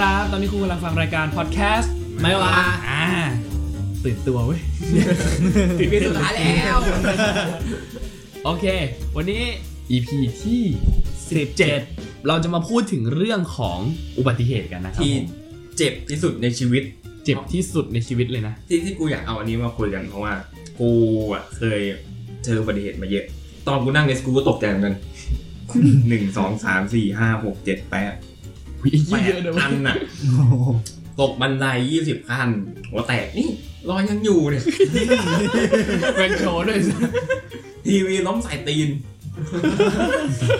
ครับ ตอนนี้คุณกำลังฟังรายการพอดแคสต์ไม่ว่าอ่าตื่นตัวเว้ยถึงปีสุดท้ายแล้ว โอเค วันนี้ EP ที่ 17 เราจะมาพูดถึงเรื่องของอุบัติเหตุกันนะครับที่ผมเจ็บที่สุดในชีวิต เจ็บที่สุดในชีวิตเลยนะ ที่ที่กูอยากเอาอันนี้มาคุยกันเพราะว่า กูอะเคยเจออุบัติเหตุมาเยอะ ตอนกูนั่งในสกูก็ตกใจเหมือนกันหนึ่งสองสามสี่ห้าหกเจ็ดแปดอุ๊ย แปเยดอะเลยอันน่ะตกบันไดยี่สิบขั้นหัวแตกนี่รอยยังอยู่เนี่ยเป็นโชว์ด้วยทีวีล้มใส่ตีน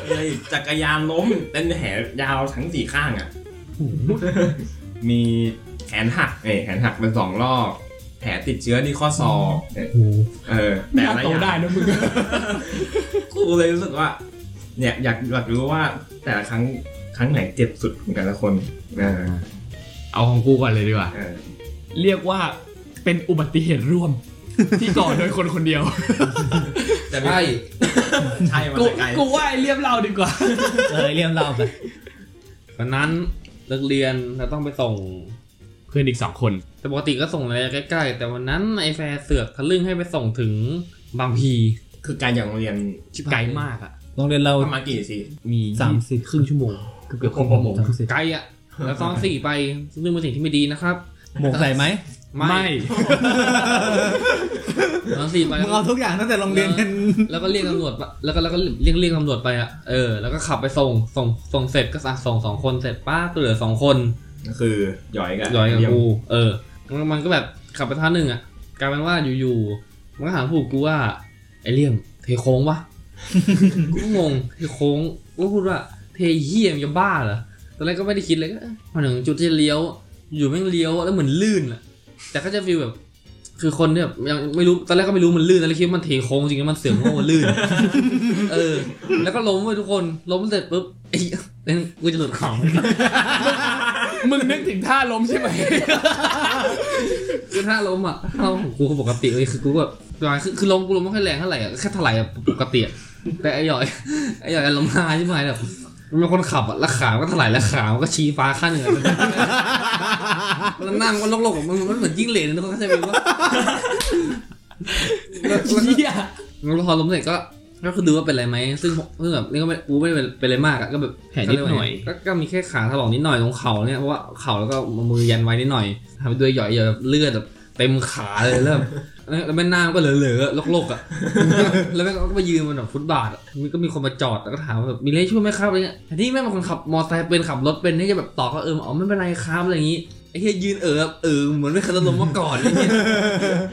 เอ้ยจักรยานล้มเป็นแผลยาวทั้งสี่ข้างอะมีแขนหักเอ้ยแขนหักเป็นสองรอบแผลติดเชื้อที่ข้อศอกเอ้ยเออไม่แต่น่าละโตอย่างได้นะมึงกูเลยรู้สึกว่า เนี่ยอยากอยากรู้ว่าแต่ละครั้งค รั้งไหนเจ็บสุดของแต่ละคนเออเอาของกูก่อนเลยดีกว่าเออเรียกว่าเป็นอุบัติเหตุร่วม ที่ก่อโดยคนคนเดียว แต่ไม่ใช่มากูแต่ไกลกูว่าไอ้เรียบเล่าดีกว่าเออเรียมเราไปวันนั้นเลิกเรียนเราต้องไปส่งเพื่อนอีกสองคน แต่ปกติก็ส่งอะไรใกล้ๆ แต่วันนั้นไอ้แฟร์เสือกทะลึ่งให้ไปส่งถึงบางพี คือการอย่างโรงเรียนชิบไกลหายมากอะโรงเรียนเราประมาณกี่นาทีมีสามสิบครึ่งชั่วโมง เกือบเกือบครึ่งชั่วโมงไกลอะแล้วตอนสี่ไปซึ่งเป็นสิ่งที่ไม่ดีนะครับ หมวกใส่ไหมไม่ตอนสี่ไปมึงเอาทุกอย่างตั้งแต่โรงเรียนกันแล้วก็เรียกตำรวจปะแล้วก็แล้วก็เรียกเรียกตำรวจไปอะเออแล้วก็ขับไปส่งส่งส่งเสร็จก็สั่งส่งสองคนเสร็จป้าก็เหลือสองคนก็คือหย่อยกันย้อยกับเยี่มกูเออมันมันก็แบบขับไปท่าหนึ่งอะกลายเป็นว่าอยู่ๆมันก็ถามผูกกูว่าไอ้เลี่ยมเทโค้งปะกูก็งงเทโค้งกูก็พูดว่า เทเฮียมนจะบ้าเหรอตอนแรกก็ไม่ได้คิดเลยก็เอ๊ะพอถึงจุดที่จะเลี้ยว อยู่แม่งเลี้ยวแล้วเหมือนลื่นอะแต่ก็จะฟีลแบบ คือคนเนี่ยยังไม่รู้ตอนแรกก็ไม่รู้มันลื่นตอนแรกคิดว่ามันเทโค้งจริงๆมันเสือกว่ามันลื่น เออ แล้วก็ล้มไปทุกคนล้มเสร็จปุ๊บไอ้เหี้ยกูจะหลุดของ มึงนึกถึงท่าล้มใช่ไหม คือถ้าล้มอะถ้าล้มของกูก็ปกติเลยคือกูก็แบบคือคือล้มกูล้มไม่ค่อยแรงเท่าไหร่อะแค่ถลายอะปกติอะแต่ไอ้หยอยไอ้หยอยล้มหาใช่ไหมแบบ มันเป็นคนขับอะแล้วขามันก็ถลายแล้วขามันก็ชี้ฟ้าข้างหนึ่งอะแล้วนั่งมันโลกๆอะมันมันเหมือนจิ้งเหลนนะทุกคนเข้าใจไหมว่าแล้วแล้วเหี้ยแล้วพอล้มเสร็จก็ก็คือดูว่าเป็นอะไรไหมซึ่งซึ่งแบบนี่ก็ไม่กูไม่ได้เป็นเป็นอะไรมากอะก็แบบแผลนิดหน่อย ก็ก็มีแค่ขาถลอกนิดหน่อยตรงเข่าเนี่ยเพราะว่าเข่าแล้วก็มือยันไว้นิดหน่อยทำไปด้วยหย่อยๆแบบเลือดแบบ เต็มขาเลยเริ่มแล้วแม่น้ำก็เหลือๆลกๆอะแล้วแม่งก็ไปยืนบนแบบฟุตบาทอะมีก็มีคนมาจอดแล้วก็ถามว่าแบบมีอะไรช่วยไหมครับอะไรเงี้ยแต่นี่แม่งเป็นคนขับมอเตอร์ไซค์เป็นขับรถเป็นนี่จะแบบตอบก็เอออ๋อไม่เป็นไรครับอะไรอย่างงี้ไอ้เฮียยืนเออแบบเออเหมือนไม่เคยล้มมาก่อนอะไรเงี้ย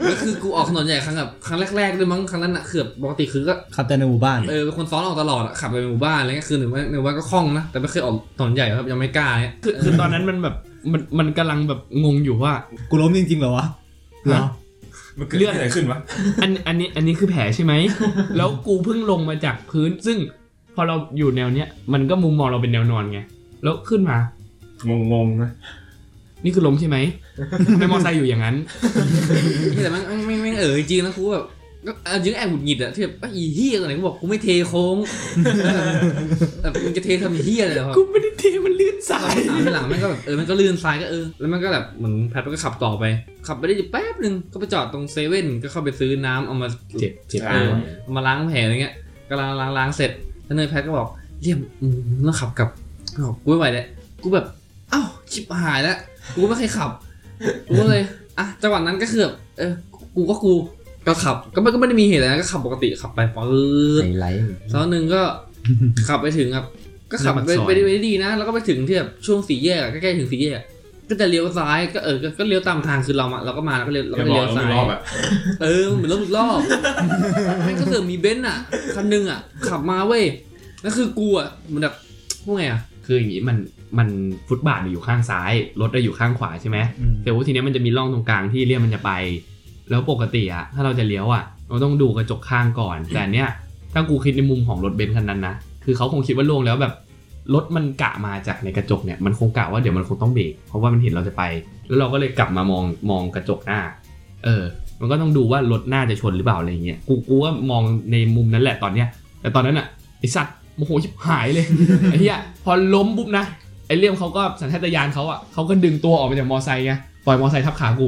แล้วคือกูออกถนนใหญ่ครั้งแบบครั้งแรกๆด้วยมั้งครั้งนั้นอะคือแบบปกติคือก็ขับแต่ในหมู่บ้านเออเป็นคนซ้อนออกตลอดอะขับไปหมู่บ้านอะไรเงี้ยคือหนึ่งว่าหนึ่งว่าก็คล่องนะแต่ไม่เคยออกถนนใหญ่ครับยังไม่กล้าเนี่ยคือคือตอนนั้นมันแบบมันมันกำลังแบบงงอยู่ว่ากูล้มจริงๆเหรอวะ เหรอมันเกิดเลือดอะไรขึ้นวะอันอันนี้อันนี้คือแผลใช่ไหม แล้วกูเพิ่งลงมาจากพื้น ซึ่งพอเราอยู่แนวเนี้ย มันก็มุมมองเราเป็นแนวนอนไง แล้วขึ้นมา งงงๆนะ นี่คือล้มใช่ไหมทำไมมอไซค์อยู่อย่างนั้น แต่มันไม่ไม่เออจริงๆนะกูแบบ ก็เอาจริงแอบหงุดหงิดอะที่แบบไอ้อีเฮียตัวไหนกูบอกกูไม่เทโค้งแบบมึงจะเททำไอ้เฮียเลยเหรอกูไม่ได้เทมันลื่นสายถามทีหลังมันก็แบบเออมันก็ลื่นซ้ายก็เออแล้วมันก็แบบเหมือนแพทก็ขับต่อไป ขับไปได้อยู่แป๊บนึงก็ไปจอดตรงเซเว่นก็เข้าไปซื้อน้ำเอามาเจ็บเจ็บเออเอามาล้างแผลอะไรเงี้ยก็ล้างล้างล้างเสร็จแล้วเนยแพทก็บอกเลี่ยมอืมมึงต้องขับกลับบอกกูไม่ไหวแล้วกูแบบอ้าวชิบหายแล้วกูไม่เคยขับกูก็เลยอะจังหวะนั้นก็คือแบบเออกูก็กู ก็ขับก็ไม่ก็ไม่ได้มีเหตุอะไรนะก็ขับปกติขับไปปื๊ดไฮไลท์สักพักหนึ่งก็ขับไปถึงครับ ก็ขับไปไปได้ไปได้ดีนะ แล้วก็ไปถึงที่แบบช่วงสี่แยกอะใกล้ๆถึงสี่แยกอะก็จะเลี้ยวซ้ายก็เออก็ก็เลี้ยวตามทางคือเรามาเราก็มาแล้วก็เลี้ยวเราก็จะบเลี้อยกวเราซ้าไม่ยรอบอะเออเหมือนรถอีกรอบแม่งก็เสือกมีเบนซ์อะ คันหนึงอะ ขับมาเว้ยแล้วคือกูอะเหมือนแบบพวกไงอะ คืออย่างนี้มันมันฟุตบาทอยู่ข้างซ้าย รถจะอยู่ข้างขวาใช่ไหมอืมเสร็จว่าทีเนี้ยมันจะมีร่องตรงกลางที่เรียกมันจะไป แล้วปกติอะถ้าเราจะเลี้ยวอะเราต้องดูกระจกข้างก่อน แต่อันเนี้ยถ้ากูคิดในมุมของรถเบนซ์คันนั้นนะคือเขาคงคิดว่าล่วงแล้วแบบรถมันกะมาจากในกระจกเนี่ยมันคงกะว่าเดี๋ยวมันคงต้องเบรกเพราะว่ามันเห็นเราจะไป แล้วเราก็เลยกลับมามองมองกระจกหน้า เออ มันก็ต้องดูว่ารถหน้าจะชนหรือเปล่าอะไรเงี้ยกูกูว่ามองในมุมนั้นแหละตอนเนี้ย แต่ตอนนั้นอะไอสัตว์โมโหชิบหายเลยไอ้เหี้ยพอล้มปุ๊บนะไอเลี่ยมเขาก็สัญชาตญาณเขาอะเขาก็ดึงตัวออกมาจากมอไซค์ไง ปล่อยมอไซค์ทับขากู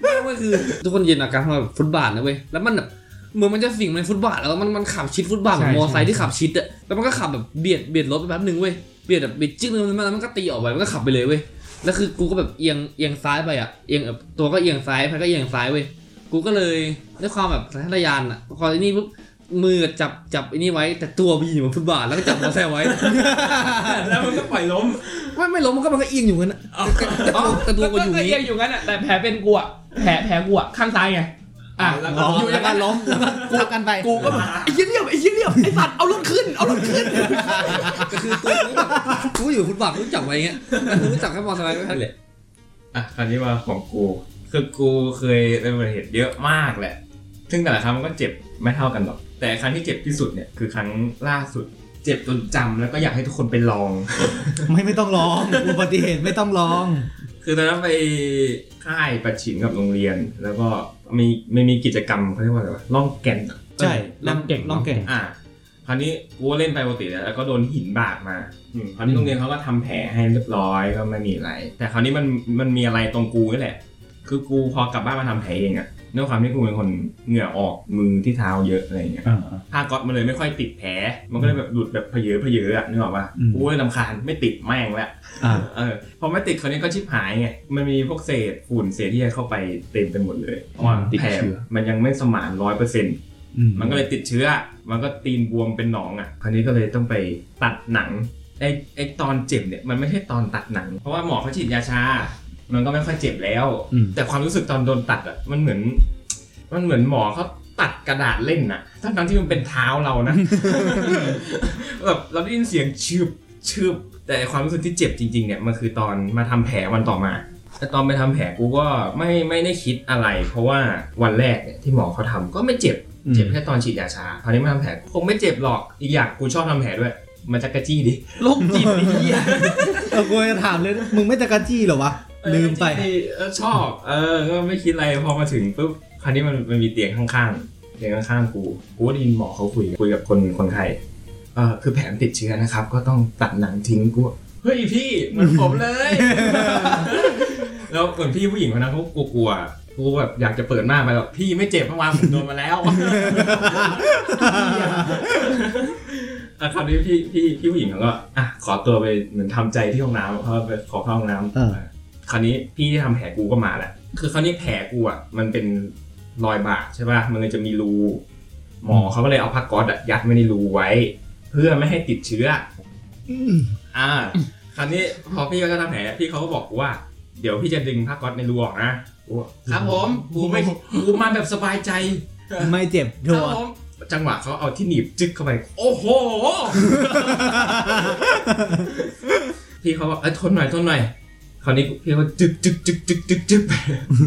ไม่ไม่คือทุกคนยินอาการแบบฟุตบาทนะเว้ยแล้วมันแบบเหมือนมันจะสิ่งในฟุตบาทแล้วมันมันขับชิดฟุตบาทเหมือนใช่มอไซค์ใช่ที่ขับชิดอะแล้วมันก็ขับแบบเบียดเบียดรถไปแป๊บนึงเว้ยเบียดแบบเบียดจิ๊กนึงแล้วมันก็ตีออกไปมันก็ขับไปเลยเว้ยแล้วคือกูก็แบบเอียงเอียงซ้ายไปอะเอียงแบบตัวก็เอียงซ้ายพันก็เอียงซ้ายเว้ยกูก็เลยด้วยความแบบสัญชาตญาณอะพอไอ้นี่ปุ๊บ มือจับจับไอ้นี่ไว้ แต่ตัวไปอยู่บนฟุตบาทแล้วก็จับมอไซค์ไว้ แล้วมันก็ปล่อยล้มไม่ไม่ล้มมันก็มันก็เอียงอยู่งั้นอะแต่ตัวแต่ตัวกูอยู่ก็นี้ เอียงอยู่งั้นอะแต่แผลเป็นกูอะแผลแผลกูอะข้างซ้ายไงอะแล้วก็อ๋ออยู่อแล้ย่าวงก็นั้นล้มแล้วก็ทับกันไปกูก็แบบไอ้เหี้ยเลี่ยมไอ้เหี้ยเลี่ยมไอ้สัตว์เอารถขึ้นเอารถขึ้น ก็คือตัวกูแบบกูอยู่ฟุตบาทกูจับไว้อย่างเงี้ยแต่กูรู้จักแค่มอไซค์ไม่ทันเลยอะคราวนี้มาของกู คือกูเคยเป็นอุบัติเหตุเยอะมากแหละ ซึ่งแต่ละครั้งมันก็เจ็บไม่เท่ากันหรอก แต่ครั้งที่เจ็บที่สุดเนี่ยคือครั้งล่าสุดเจ็บจนจำแล้วก็อยากให้ทุกคนไปลอง ไม่ไม่ต้องลองอุบัติเหตุไม่ต้องลอง คือตอนนั้นไปค่ายประชิมกับโรงเรียน แล้วก็มีไม่มีกิจกรรมเขาเรียกว่าอะไรวะล่องแก่นอะใช่ลองเก่งลองเก่งอะคราวนี้กูก็เล่นไปปกติแล้วแล้วก็โดนหินบาดมาอืมคราวนี้โรงเรียนเขาก็ทำแผลให้เรียบร้อยก็ไม่มีอะไร แต่คราวนี้มันมันมีอะไรตรงกูนี่แหละ คือกูพอกลับบ้านมาทำแผลเองอะ ด้วยความที่กูเป็นคนเหงื่อออกมือที่เท้าเยอะอะไรอย่างเงี้ยอ่า ผ้าก๊อตมันเลยไม่ค่อยติดแผลมันก็เลยแบบหลุดแบบเพเยอเพเยออะนึกออกปะอืม กูเลยลำคาญไม่ติดแม่งแล้วอ่า เออพอไม่ติดคราวนี้ก็ชิบหายไง มันมีพวกเศษฝุ่นเศษที่เข้าไปเต็มไปหมดเลยเพราะว่าติดแผลเชื้อ มันยังไม่สมานร้อยเปอร์เซ็นต์อืมันก็เลยติดเชื้อ มันก็ตีนบวมเป็นหนองอะ คราวนี้ก็เลยต้องไปตัดหนังไอ้ไอ้ตอนเจ็บเนี่ยมันไม่ใช่ตอนตัดหนัง เพราะว่าหมอเขาฉีดยาชา มันก็ไม่ค่อยเจ็บแล้วอืมแต่ความรู้สึกตอนโดนตัดอะมันเหมือน มันเหมือนหมอเขาตัดกระดาษเล่นน่ะทั้งทั้งๆที่มันเป็นเท้าเรานะแบบเราได้ยินเสียงชืบชืบแต่ความรู้สึกที่เจ็บจริงๆเนี่ยมันคือตอนมาทำแผลวันต่อมาแต่ตอนไปทำแผลกูก็ไม่ไม่ได้คิดอะไร เพราะว่าวันแรกเนี่ยที่หมอเขาทำก็ไม่เจ็บเจ็บแค่ตอนฉีดยาชาคราวนี้มาทำแผลคงไม่เจ็บหรอกอีกอย่างกูชอบทำแผลด้วยมันจะกระจี้ดิโรคจิตไอ้เหี้ยเออกูจะถามเลยมึงไม่ตะกะจี้เหรอวะ ลืมไปเออจริงๆเออชอบ เออ ก็ไม่คิดอะไรพอมาถึงปุ๊บคราวนี้มันมันมีเตียงข้างๆเตียงข้างๆกูกูก็ได้ยินหมอเขาคุยคุยกับคนคนไข้เออคือแผลมันติดเชื้อนะครับ ก็ต้องตัดหนังทิ้งกูบอกเฮ้ยพี่เหมือนผมเลย แล้วเหมือนพี่ผู้หญิงคนนั้นเขากลัวๆกูแบบอยากจะเปิดมากไปแบบพี่ไม่เจ็บเมื่อวานผมโดนมาแล้วอะคราวนี้พี่พี่พี่ผู้หญิงเขาก็อะขอตัวไปเหมือนทำใจที่ห้องน้ำเพราะว่าไปขอเข้าห้องน้ำเออ คราวนี้พี่ที่ทำแผลกูก็มาแหละ คือคราวนี้แผลกูอะมันเป็นรอยบาดใช่ป่ะ มันเลยจะมีรู หมอเขาก็เลยเอาผ้าก๊อซอะยัดไว้ในรูไว้ เพื่อไม่ให้ติดเชื้ออืมอ่า คราวนี้พอพี่ก็จะทำแผลพี่เขาก็บอกกูว่า เดี๋ยวพี่จะดึงผ้าก๊อซในรูออกนะกูบอกครับผมกูไม่กูมาแบบสบายใจ ไม่เจ็บคชัรับวร์ผมจังหวะเขาเอาที่หนีบจึ๊กเข้าไป โอ้โห พี่เขาบอกเอ้ยทนหน่อยทนหน่อย คราวนี้พี่เขาจึ๊กจึ๊กจึ๊กจึ๊กจึ๊กจึ๊ก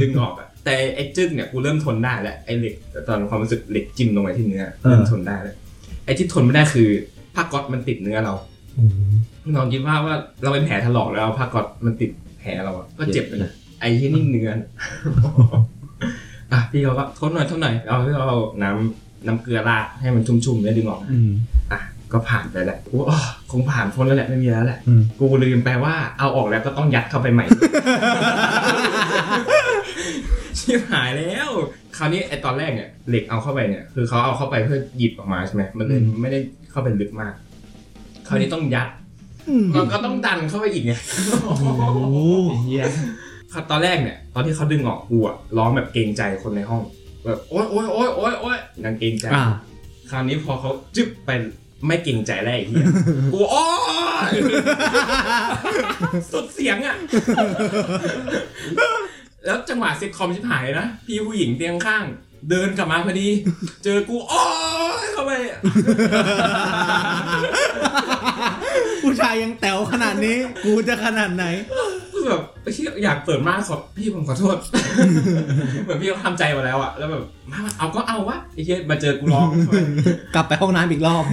ดึงออกอะแต่ไอ้จึ๊กเนี่ยกูเริ่มทนได้แล้วไอ้เหล็กแต่ตอนความรู้สึกเหล็กจิ้มลงไปที่เนื้อเริ่มทนได้แล้วไอ้ที่ทนไม่ได้คือผ้าก๊อตมันติดเนื้อเราลองคิดว่าว่าเราเป็นแผลถลอกแล้วผ้าก๊อตมันติดแผลเราอะก็เจ็บเลยนะไอ้ที่นี่เนื้ออะพี่เขาก็ทนหน่อยทนหน่อยเอาพี่เขาเอาน้ำน้ำเกลือราดให้มันชุ่มๆแล้วดึงออกอืมอะ ก็ผ่านไปแหละกูอ๋อคงผ่านพ้นแล้วแหละไม่มีแล้วแหละอืมกูลืมไปว่าเอาออกแล้วก็ต้องยัดเข้าไปใหม่ชิบหายแล้ว คราวนี้ไอตอนแรกเนี่ยเหล็กเอาเข้าไปเนี่ยคือเขาเอาเข้าไปเพื่อหยิบออกมาใช่ไหมมันเลยไม่ได้เข้าไปลึกมาก คราวนี้ต้องยัดอืมมันก็ต้องดันเข้าไปอีกไงโอ้โหไอ้เหี้ยตอนแรกเนี่ยตอนที่เขาดึงออกกูอะร้องแบบเกรงใจคนในห้องแบบโอ๊ยโอ๊ยโอ๊ยโอ๊ยโอ๊ยนางเกรงใจอ่าคราวนี้พอเขาจึ๊บไป ไม่เกรงใจแล้วไอ้เหี้ยกูโอ๊ยสุดเสียงอะ แล้วจังหวะซิทคอมชิบหายเลยนะ พี่ผู้หญิงเตียงข้าง เดินกลับมาพอดี เจอกูโอ๊ยเข้าไป ผู้ชายยังแต๋วขนาดนี้ กูจะขนาดไหน คือแบบไอ้ที่อยากเปิดมากขอพี่ผมขอโทษ เหมือนพี่เขาทำใจมาแล้วอะแล้วแบบมาเอาก็เอาวะไอ้เหี้ยมาเจอกูร้อง กลับไปห้องน้ำอีกรอบ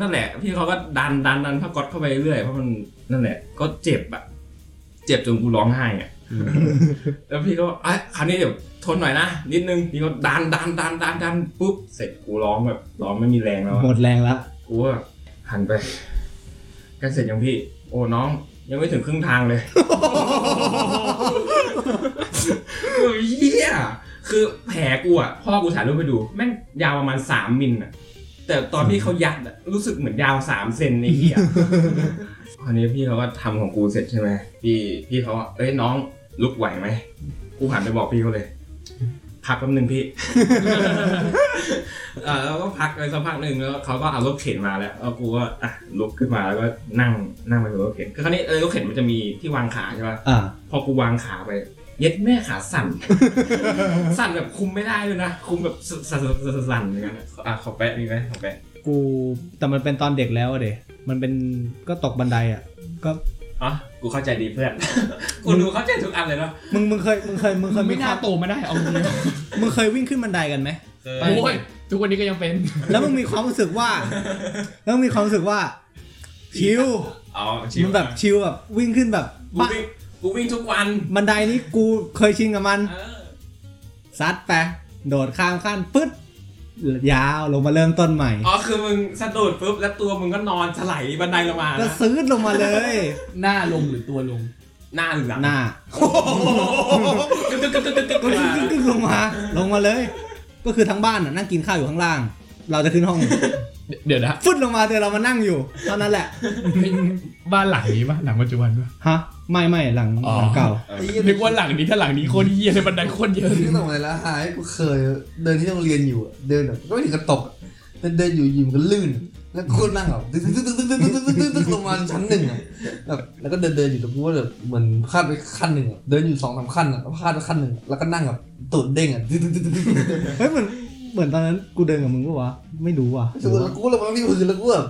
นั่นแหละ พี่เขาก็ดันดันดันผ้าก๊อตเข้าไปเรื่อยเพราะมันนั่นแหละ ก็เจ็บอะเจ็บจนกูร้องไห้อะแล้วพี่ก็บอกไอ้ยคราวนี้เดี๋ยวทนหน่อยนะนิดนึงพี่ก็ดันดันดันดันดันปุ๊บเสร็จกูร้องแบบร้องไม่มีแรงแล้วอะหมดแรงละกูก็หันไปกันเสร็จยังพี่ โอ้น้อง ยังไม่ถึงครึ่งทางเลยเหี้ยคือแผลกูอะพ่อกูถ่ายรูปไปดูแม่งยาวประมาณสามมิลอะ แต่ตอนที่เขายัดอะรู้สึกเหมือนยาวสามเซนในเหี้ยคราวนี้พี่เขาก็ทำของกูเสร็จใช่ไหมพี่พี่เขาว่าเอ้ยน้องลุกไหวไหมกูหันไปบอกพี่เขาเลย พักแป๊บนึงพี่เออแล้วก็พักไปสักพักหนึ่งแล้วเขาก็เอารถเข็นมาแล้วแล้วกูก็อะลุกขึ้นมาแล้วก็นั่งนั่งไปบนรถเข็นคือคราวนี้เออรถเข็นมันจะมีที่วางขาใช่ปะอ่าพอกูวางขาไป เย็ดแม่ขาสั่น สั่นแบบคุมไม่ได้เลยนะคุมแบบสั่นสั่นสั่นสั่นอย่างนั้นอะอะขอแปะมีไหมขอแปะกูแต่มันเป็นตอนเด็กแล้วอะเดะมันเป็นก็ตกบันไดอะ ก็ อ๋อ กูเข้าใจดีเพื่อน กูดูเข้าใจทุกอันเลยเนาะ มึงมึงเคยมึงเคยมึงเคมัยนมีไม่คน่าวามโตมาได้เอาจริงมึงเคยวิ่งขึ้นบันไดกันไหมๆโอ้ยทุกวันนี้ก็ยังเป็น แล้วมึงมีความรู้สึกว่า แล้วมึงมีความรู้สึกว่า ชิลอ๋อมันแบบชิลแบบวิ่งขึ้นแบบกูวิ่งกูวิ่งทุกวัน บันไดนี้กูเคยชินกับมันเออซัดไปโดดข้ามขั้นปึ๊ด ยาวลงมาเริ่มต้นใหม่ อ๋อ คือมึงสะดุดปุ๊บแล้วตัวมึงก็นอนถลายบันไดลงมาก็นะซื้อลงมาเลย หน้าลงหรือตัวลง หน้าหรือหลังหน้าโอ้โหกึกกึกกึกกึกกึกกึกก็มากึ่งๆลงมา ลงมาเลย ก็คือทั้งบ้านน่ะนั่งกินข้าวอยู่ข้างล่าง เราจะขึ้นห้อง เดี๋ยวนะฟึดลงมาแต่เรามานั่งอยู่เท่านั้นแหละ บ้านหลังนี้ปะหลังปัจจุบันปะฮะ ไม่ไม่หลังอ๋อหลังเก่านึกว่าหลังนี้ถ้าหลังนี้โคตรเยี่ยเลยบันไดโคตรเยอะนึกออกมาแล้วหายกูเคย เดินที่โรงเรียนอยู่อะเดินแบบก็ไม่ถึงกับตกอะเดินเดินอยู่อยู่มันก็ลื่น แล้วกูก็นั่งแบบตึ๊กตึ๊กตึ๊กตึ๊กตึ๊กตึ๊กตึ๊กตึ๊กตึ๊กลงมาชั้นหนึ่งอะแบบแล้วก็เดินเดินอยู่แล้วกูก็แบบเหมือนพลาดไปขั้นหนึ่งอะเดินอยู่สองสามขั้นอะแล้วพลาดไปขั้นหนึ่งแล้วก็นั่งแบบตูดเด้งอะตึ๊กตึ๊กตึ๊กตึ๊กตึ๊กตึ๊กเฮ้ยเหมือน เหมือนตอนนั้นกูเดินกับมึงปะวะไม่รู้ว่ะแล้วกูลงมาที่พื้นแล้วกูแบบ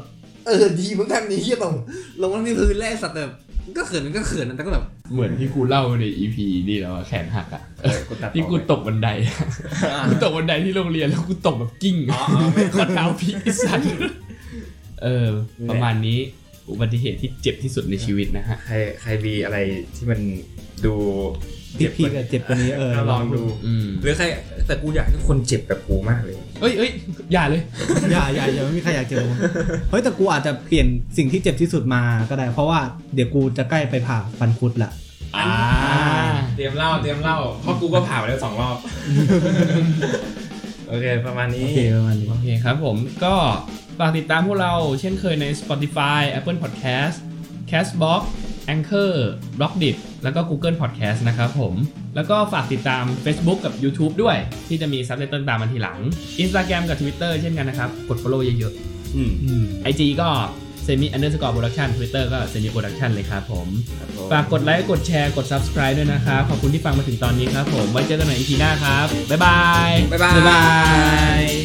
เออดีมึงทำนี้เฮียตรงลงมาที่พื้นแล้วไอ้สัตว์แบบก็เขินมันก็เขินนะแต่ก็แบบเหมือนที่กูเล่าใน EP นี่แล้วอะแขนหักอะกูตัดที่กูตกบันไดกูตกบันไดที่โรงเรียนแล้วกูตกแบบกิ้งข้อเท้าพลิกไอ้สัตว์เออ ประมาณนี้อุบัติเหตุที่เจ็บที่สุดในชีวิตนะฮะ ใครใครมีอะไรที่มันดู พี่พี่ก็เจ็บกว่านี้เออก็ลองดูอืมหรือใครแต่กูอยากให้คนเจ็บแบบกูมากเลยเอ้ยเอ้ยอย่าเลย อย่าอย่าอย่าไม่มีใครอยากเจอมึงเฮ้ยแต่กูอาจจะเปลี่ยนสิ่งที่เจ็บที่สุดมาก็ได้ เพราะว่าเดี๋ยวกูจะใกล้ไปผ่าฟันคุดละอ่าเตรียมเล่าเตรียมเล่าเพราะกูก็ผ่าไปแล้วสองรอบโอเคประมาณนี้โอเคประมาณนี้โอเคครับผมก็ฝากติดตามพวกเราเช่นเคยใน Spotify Apple Podcast Castbox Anchor b l o c d i t แล้วก็ Google Podcast นะครับผม แล้วก็ฝากติดตาม Facebook กับ YouTube ด้วย ที่จะมีซับไตเติลตามมาทีหลัง Instagram กับ Twitter เช่นกันนะครับ กด follow เยอะอืมอืมๆ IG ก็ semi underscore production Twitter ก็ semi production เลยครับผม ฝากกดไลค์ กดแชร์ กด subscribe ด้วยนะครับ ขอบคุณที่ฟังมาถึงตอนนี้ครับผม ไว้เจอกันใหม่ EP หน้าครับ บ๊ายบาย บ๊ายบายบ๊ายบาย